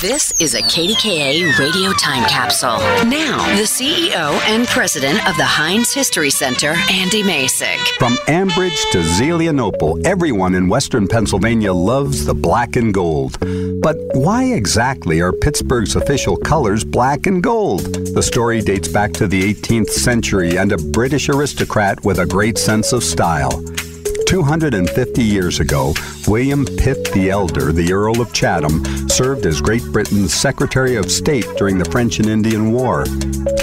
This is a KDKA radio time capsule. Now, the CEO and president of the Heinz History Center, Andy Masich. From Ambridge to Zelienople, everyone in western Pennsylvania loves the black and gold. But why exactly are Pittsburgh's official colors black and gold? The story dates back to the 18th century and a British aristocrat with a great sense of style. 250 years ago, William Pitt the Elder, the Earl of Chatham, served as Great Britain's Secretary of State during the French and Indian War.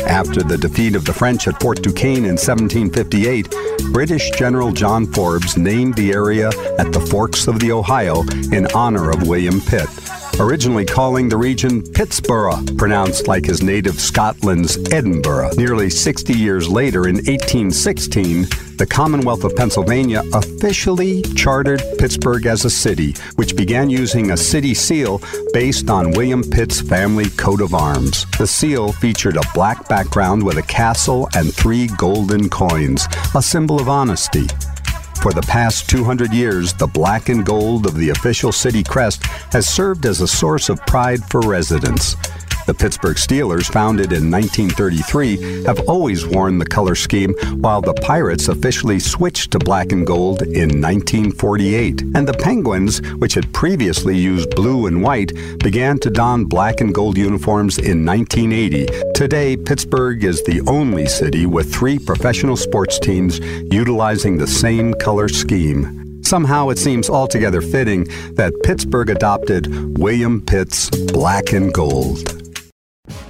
After the defeat of the French at Fort Duquesne in 1758, British General John Forbes named the area at the Forks of the Ohio in honor of William Pitt originally calling the region Pittsburgh, pronounced like his native Scotland's Edinburgh. Nearly 60 years later, in 1816, the Commonwealth of Pennsylvania officially chartered Pittsburgh as a city, which began using a city seal based on William Pitt's family coat of arms. The seal featured a black background with a castle and three golden coins, a symbol of honesty. For the past 200 years, the black and gold of the official city crest has served as a source of pride for residents. The Pittsburgh Steelers, founded in 1933, have always worn the color scheme, while the Pirates officially switched to black and gold in 1948. And the Penguins, which had previously used blue and white, began to don black and gold uniforms in 1980. Today, Pittsburgh is the only city with three professional sports teams utilizing the same color scheme. Somehow it seems altogether fitting that Pittsburgh adopted William Pitt's black and gold.